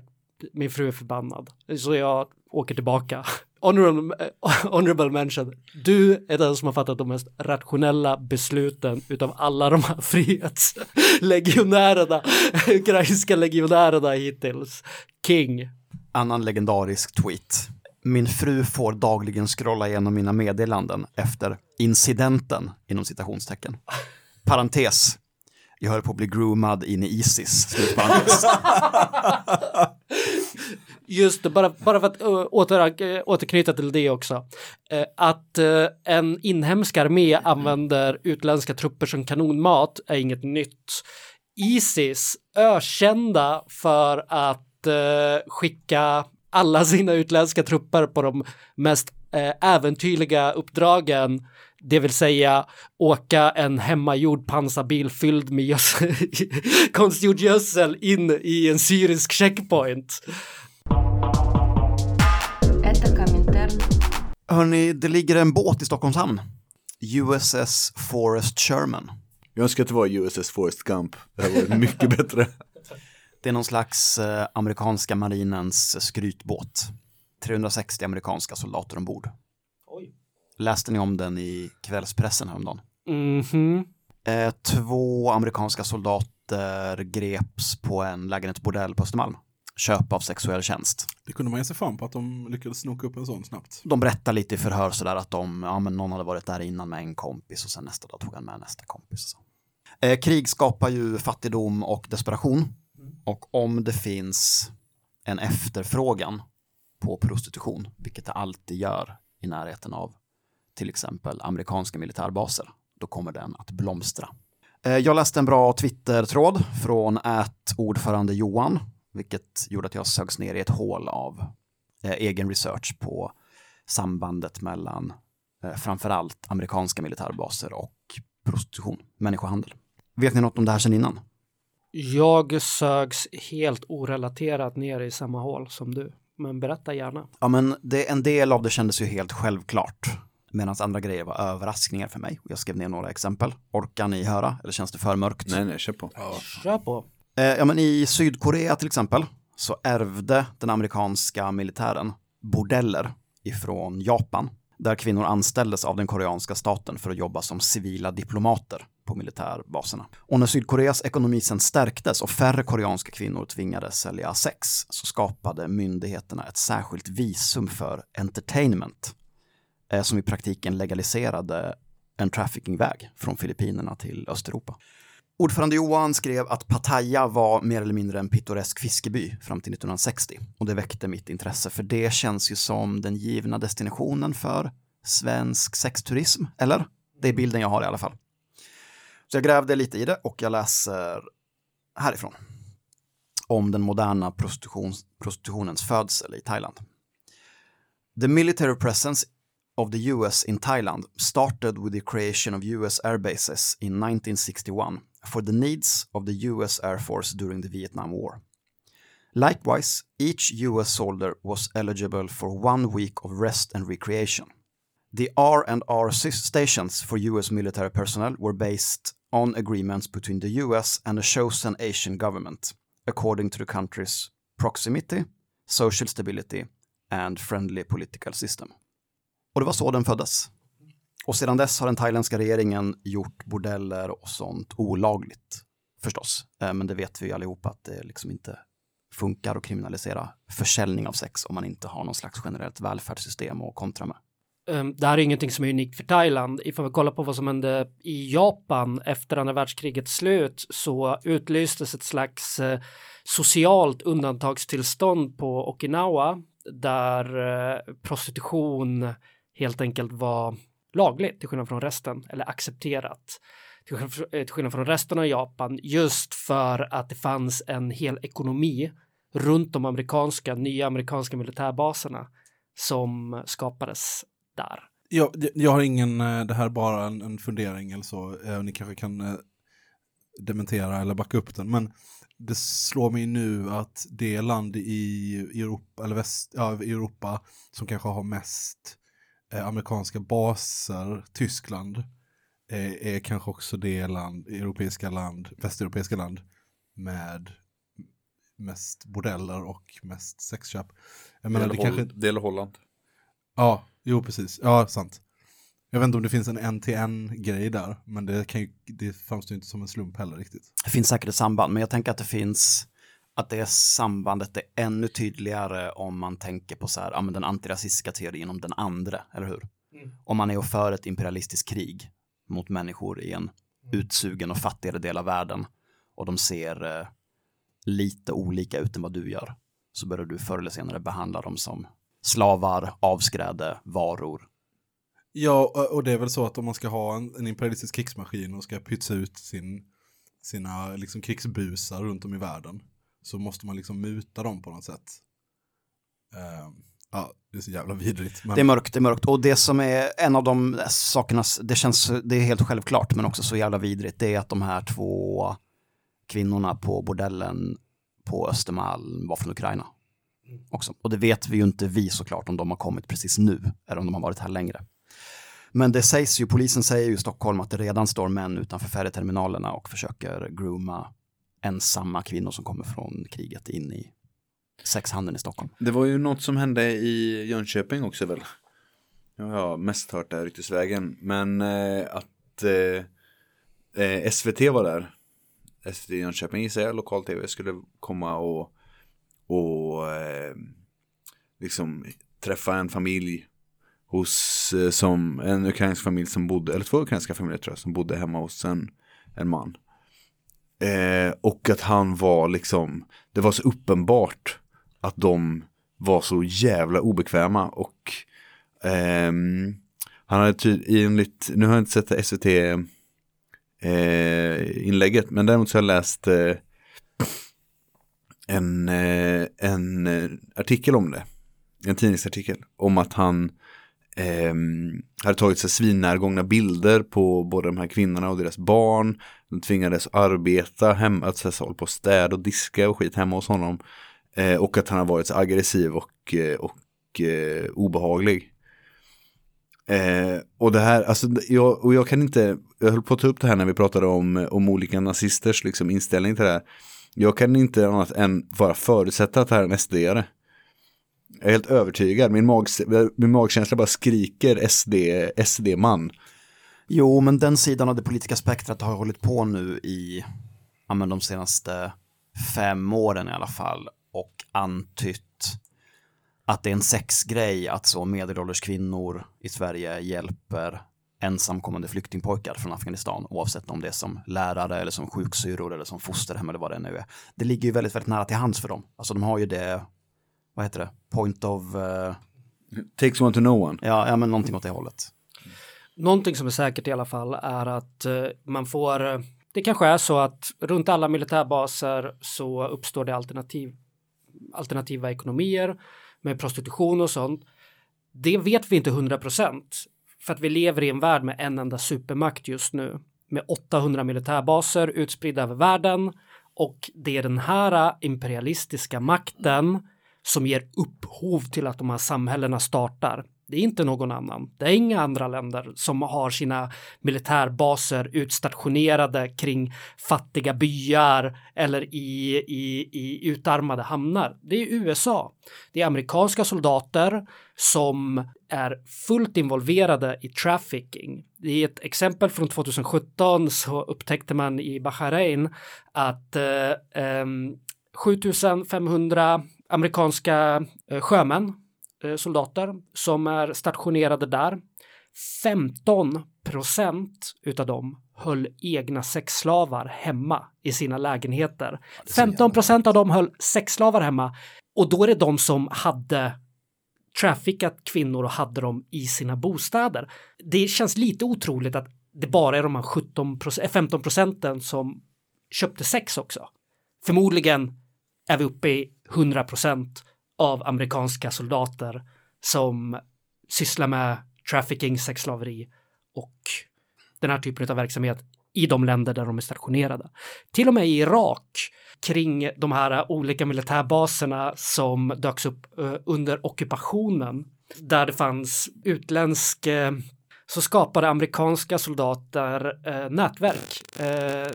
min fru är förbannad. Så jag åker tillbaka. *laughs* Honorable, eh, honorable mention. Du är den som har fattat de mest rationella besluten utav alla de här frihetslegionärerna, *laughs* ukrainska legionärerna hittills. King. Annan legendarisk tweet. Min fru får dagligen scrolla igenom mina meddelanden efter incidenten inom citationstecken. Parentes. Jag höll på att bli groomad in i Isis. *laughs* Just det, bara, bara för att uh, åter, uh, återknyta till det också. Uh, att uh, en inhemsk armé använder utländska trupper som kanonmat är inget nytt. Isis, ökända för att skicka alla sina utländska trupper på de mest äventyrliga uppdragen Det vill säga åka en hemmagjord pansarbil fylld med gödsel, *laughs* konstgjord gödsel in i en syrisk checkpoint. Hörni, det ligger en båt i Stockholms hamn. USS Forrest Sherman. Jag önskar att det var USS Forrest Gump. Det hade varit mycket *laughs* bättre. Det är någon slags eh, amerikanska marinens skrytbåt. 360 amerikanska soldater ombord. Oj. Läste ni om den i kvällspressen häromdagen? Mm -hmm. två amerikanska soldater greps på en lägenhetsbordell på Östermalm. Köp av sexuell tjänst. Det kunde man ge sig fan på att de lyckades snoka upp en sån snabbt. De berättar lite i förhör sådär att de, ja men någon hade varit där innan med en kompis och sen nästa dag tog han med nästa kompis. Eh, krig skapar ju fattigdom och desperation. Och om det finns en efterfrågan på prostitution, vilket det alltid gör i närheten av till exempel amerikanska militärbaser, då kommer den att blomstra. Eh, Jag läste en bra Twitter-tråd från ordförande Johan, vilket gjorde att jag sögs ner i ett hål av eh, egen research på sambandet mellan eh, framförallt amerikanska militärbaser och prostitution, människohandel. Vet ni något om det här sedan innan? Jag sögs helt orelaterat ner i samma hål som du. Men berätta gärna. Ja, men det, en del av det kändes ju helt självklart, medan andra grejer var överraskningar för mig. Jag skrev ner några exempel. Orkar ni höra, eller känns det för mörkt? Nej, nej, kör på. Kör på. Eh, ja, men I Sydkorea till exempel så ärvde den amerikanska militären bordeller ifrån Japan där kvinnor anställdes av den koreanska staten för att jobba som civila diplomater på militärbaserna. Och när Sydkoreas ekonomi sen stärktes och färre koreanska kvinnor tvingades sälja sex så skapade myndigheterna ett särskilt visum för entertainment eh, som i praktiken legaliserade en traffickingväg från Filippinerna till Östeuropa. Ordförande Johan skrev att Pattaya var mer eller mindre en pittoresk fiskeby fram till 1960 och det väckte mitt intresse för det känns ju som den givna destinationen för svensk sexturism, eller? Det är bilden jag har i alla fall. Så jag grävde lite i det och jag läser härifrån om den moderna prostitution, prostitutionens födsel i Thailand. The military presence of the US in Thailand started with the creation of US air bases in 1961 for the needs of the US Air Force during the Vietnam War. Likewise, each US soldier was eligible for one week of rest and recreation. The R&R stations for US military personnel were based on agreements between the US and a chosen Asian government, according to the country's proximity, social stability and friendly political system. Och det var så den föddes. Och sedan dess har den thailändska regeringen gjort bordeller och sånt olagligt, förstås. Eh, men det vet vi allihopa att det liksom inte funkar att kriminalisera försäljning av sex om man inte har någon slags generellt välfärdssystem att kontra med. Ehm, det här är ingenting som är unikt för Thailand. Ifall vi kollar på vad som hände i Japan efter andra världskrigets slut så utlystes ett slags eh, socialt undantagstillstånd på Okinawa där eh, prostitution helt enkelt var lagligt till skillnad från resten eller accepterat eh, till skillnad från resten av Japan just för att det fanns en hel ekonomi runt de amerikanska, nya amerikanska militärbaserna som skapades där. Jag, jag har ingen, eh, det här är bara en, en fundering eller så, eh, ni kanske kan dementera eller backa upp den, men det slår mig nu att det land i Europa, eller väst, ja, Europa som kanske har mest eh, amerikanska baser, Tyskland, eh, är kanske också det land, europeiska land, västeuropeiska land med mest bordeller och mest sexköp. Jag menar, det kanske inte... Del Holland. Ja, jo precis. Ja, sant. Jag vet inte om det finns en en-till-en-grej där, men det, kan ju, det framstår ju inte som en slump heller riktigt. Det finns säkert ett samband, men jag tänker att det finns att det sambandet är ännu tydligare om man tänker på så här, ja, men den antirasistiska teorin om den andra, eller hur? Om man är och för ett imperialistiskt krig mot människor i en utsugen och fattigare del av världen och de ser eh, lite olika ut än vad du gör, så börjar du förr eller senare behandla dem som slavar, avskräde, varor. Ja, och- och det är väl så att om man ska ha en, en imperialistisk krigsmaskin och ska pytsa ut sin, sina liksom, krigsbusar runt om i världen så måste man liksom muta dem på något sätt. Uh, ja, Det är så jävla vidrigt. Men... Det är mörkt, det är mörkt. Och det som är en av de sakerna, det känns, det är helt självklart, men också så jävla vidrigt, det är att de här två kvinnorna på bordellen på Östermalm var från Ukraina. Också. Och det vet vi ju inte vi såklart om de har kommit precis nu, eller om de har varit här längre. Men det sägs ju, polisen säger ju i Stockholm att det redan står män utanför färjeterminalerna och försöker grooma ensamma kvinnor som kommer från kriget in i sexhandeln i Stockholm. Det var ju något som hände i Jönköping också väl? Jag har mest hört det här ryktesvägen. Men eh, att eh, eh, SVT var där. SVT Jönköping gissar jag, lokal-tv skulle komma och, och eh, liksom träffa en familj hos, eh, som en ukrainsk familj som bodde, eller två ukrainska familjer tror jag, som bodde hemma hos en, en man. Eh, och att han var liksom, det var så uppenbart att de var så jävla obekväma och eh, han hade tydligt, enligt, nu har jag inte sett SVT eh, inlägget, men däremot så har jag läst eh, en, eh, en eh, artikel om det, en tidningsartikel om att han eh, hade tagit sig svinnärgångna bilder på både de här kvinnorna och deras barn. De tvingades arbeta hemma, att alltså, hålla på och städa och diska och skit hemma hos honom. Eh, och att han har varit så aggressiv och, eh, och eh, obehaglig. Eh, och det här, alltså, jag, och jag kan inte, jag höll på att ta upp det här när vi pratade om, om olika nazisters liksom, inställning till det här. Jag kan inte annat än bara förutsätta att det här är en SD-are. Jag är helt övertygad, min, mag, min magkänsla bara skriker SD, SD-man. Jo, men den sidan av det politiska spektrat har hållit på nu i ja, men de senaste fem åren i alla fall och antytt att det är en sexgrej att så medelålders kvinnor i Sverige hjälper ensamkommande flyktingpojkar från Afghanistan oavsett om det är som lärare eller som sjuksyrror eller som fosterhem eller vad det nu är. Det ligger ju väldigt, väldigt nära till hands för dem. Alltså de har ju det, vad heter det, point of... Uh... Takes one to know one. Ja, ja, men någonting åt det hållet. Någonting som är säkert i alla fall är att eh, man får, eh, det kanske är så att runt alla militärbaser så uppstår det alternativ, alternativa ekonomier med prostitution och sånt. Det vet vi inte 100 procent för att vi lever i en värld med en enda supermakt just nu med 800 militärbaser utspridda över världen och det är den här imperialistiska makten som ger upphov till att de här samhällena startar. Det är inte någon annan. Det är inga andra länder som har sina militärbaser utstationerade kring fattiga byar eller i, i, i utarmade hamnar. Det är USA. Det är amerikanska soldater som är fullt involverade i trafficking. I ett exempel från 2017 så upptäckte man i Bahrain att eh, eh, 7500 amerikanska eh, sjömän soldater som är stationerade där. 15 procent utav dem höll egna sexslavar hemma i sina lägenheter. 15 procent av dem höll sexslavar hemma och då är det de som hade traffickat kvinnor och hade dem i sina bostäder. Det känns lite otroligt att det bara är de här 17 15 procenten som köpte sex också. Förmodligen är vi uppe i 100 procent av amerikanska soldater som sysslar med trafficking, sexslaveri och den här typen av verksamhet i de länder där de är stationerade. Till och med i Irak kring de här olika militärbaserna som döks upp eh, under ockupationen där det fanns utländsk så skapade amerikanska soldater eh, nätverk, eh,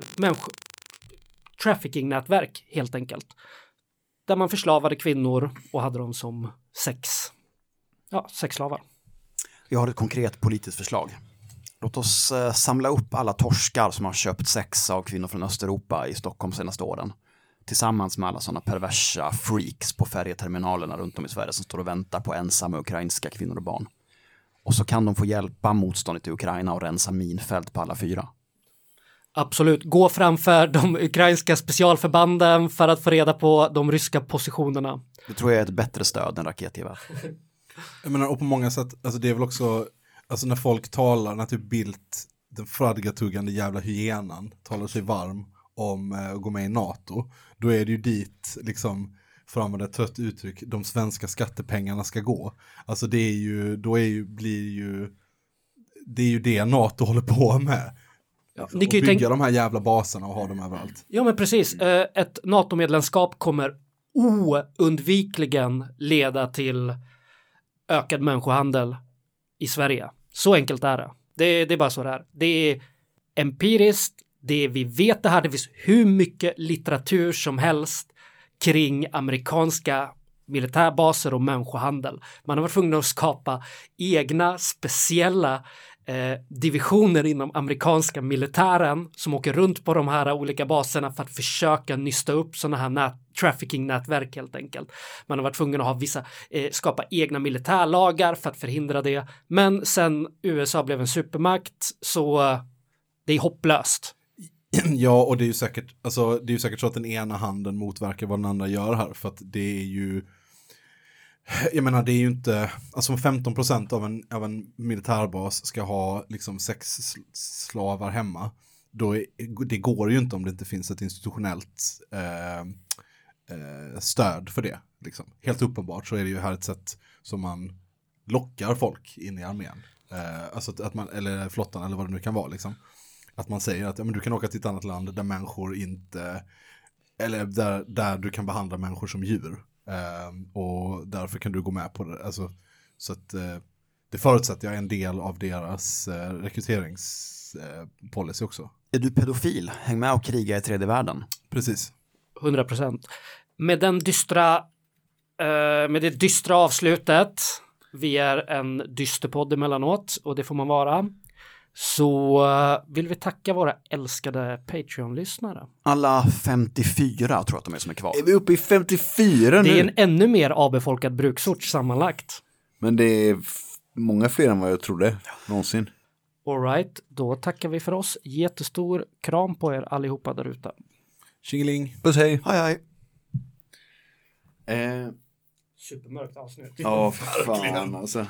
trafficking-nätverk helt enkelt där man förslavade kvinnor och hade dem som sex, ja, sexslavar. Jag har ett konkret politiskt förslag. Låt oss eh, samla upp alla torskar som har köpt sex av kvinnor från Östeuropa i Stockholm senaste åren. Tillsammans med alla sådana perversa freaks på färjeterminalerna runt om i Sverige som står och väntar på ensamma ukrainska kvinnor och barn. Och så kan de få hjälpa motståndet i Ukraina och rensa minfält på alla fyra. Absolut, gå framför de ukrainska specialförbanden för att få reda på de ryska positionerna. Det tror jag är ett bättre stöd än raketgevär. *laughs* Jag menar, och på många sätt, alltså det är väl också, alltså när folk talar, när typ Bildt, den fradgatuggande jävla hyenan, talar sig varm om eh, att gå med i NATO, då är det ju dit liksom för att använda ett trött uttryck, de svenska skattepengarna ska gå. Alltså det är ju, då är ju, blir ju, det är ju det NATO håller på med. Ja, ni och kan ju bygga de här jävla baserna och ha dem överallt. ja men precis, eh, ett NATO-medlemskap kommer oundvikligen leda till ökad människohandel i Sverige. Så enkelt är det. Det, det är bara så det är. Det är empiriskt, det vi vet det här, det finns hur mycket litteratur som helst kring amerikanska militärbaser och människohandel. Man har varit tvungen att skapa egna speciella eh, divisioner inom amerikanska militären som åker runt på de här olika baserna för att försöka nysta upp sådana här nät, trafficking-nätverk helt enkelt. Man har varit tvungen att ha vissa, eh, skapa egna militärlagar för att förhindra det. Men sen USA blev en supermakt så eh, det är hopplöst. *clears throat* Ja, och det är ju säkert, alltså, det är ju säkert så att den ena handen motverkar vad den andra gör här, för att det är ju, jag menar det är ju inte, alltså om 15% av en, av en militärbas ska ha liksom sex slavar hemma, då är, det går ju inte om det inte finns ett institutionellt eh, eh, stöd för det. Liksom. Helt uppenbart så är det ju här ett sätt som man lockar folk in i armén. Eh, alltså att, att man, eller flottan eller vad det nu kan vara liksom. Att man säger att ja, men du kan åka till ett annat land där människor inte, eller där, där du kan behandla människor som djur. Eh, och därför kan du gå med på det. Alltså, så att eh, det förutsätter jag är en del av deras eh, rekryteringspolicy också. Är du pedofil? Häng med och kriga i tredje världen. Precis. 100 procent. Med den dystra, eh, med det dystra avslutet, vi är en dyster podd emellanåt och det får man vara, så eh, vill vi tacka våra älskade Patreon-lyssnare. Alla 54 tror jag att de är som är kvar. Är vi uppe i 54 nu? Det är en ännu mer avbefolkad bruksort sammanlagt. Men det är många fler än vad jag trodde någonsin. Alright, då tackar vi för oss. Jättestor kram på er allihopa där ute. Tjingeling. Puss hej. Hej hej. Eh, Supermörkt avsnitt. ja, *laughs* fan alltså.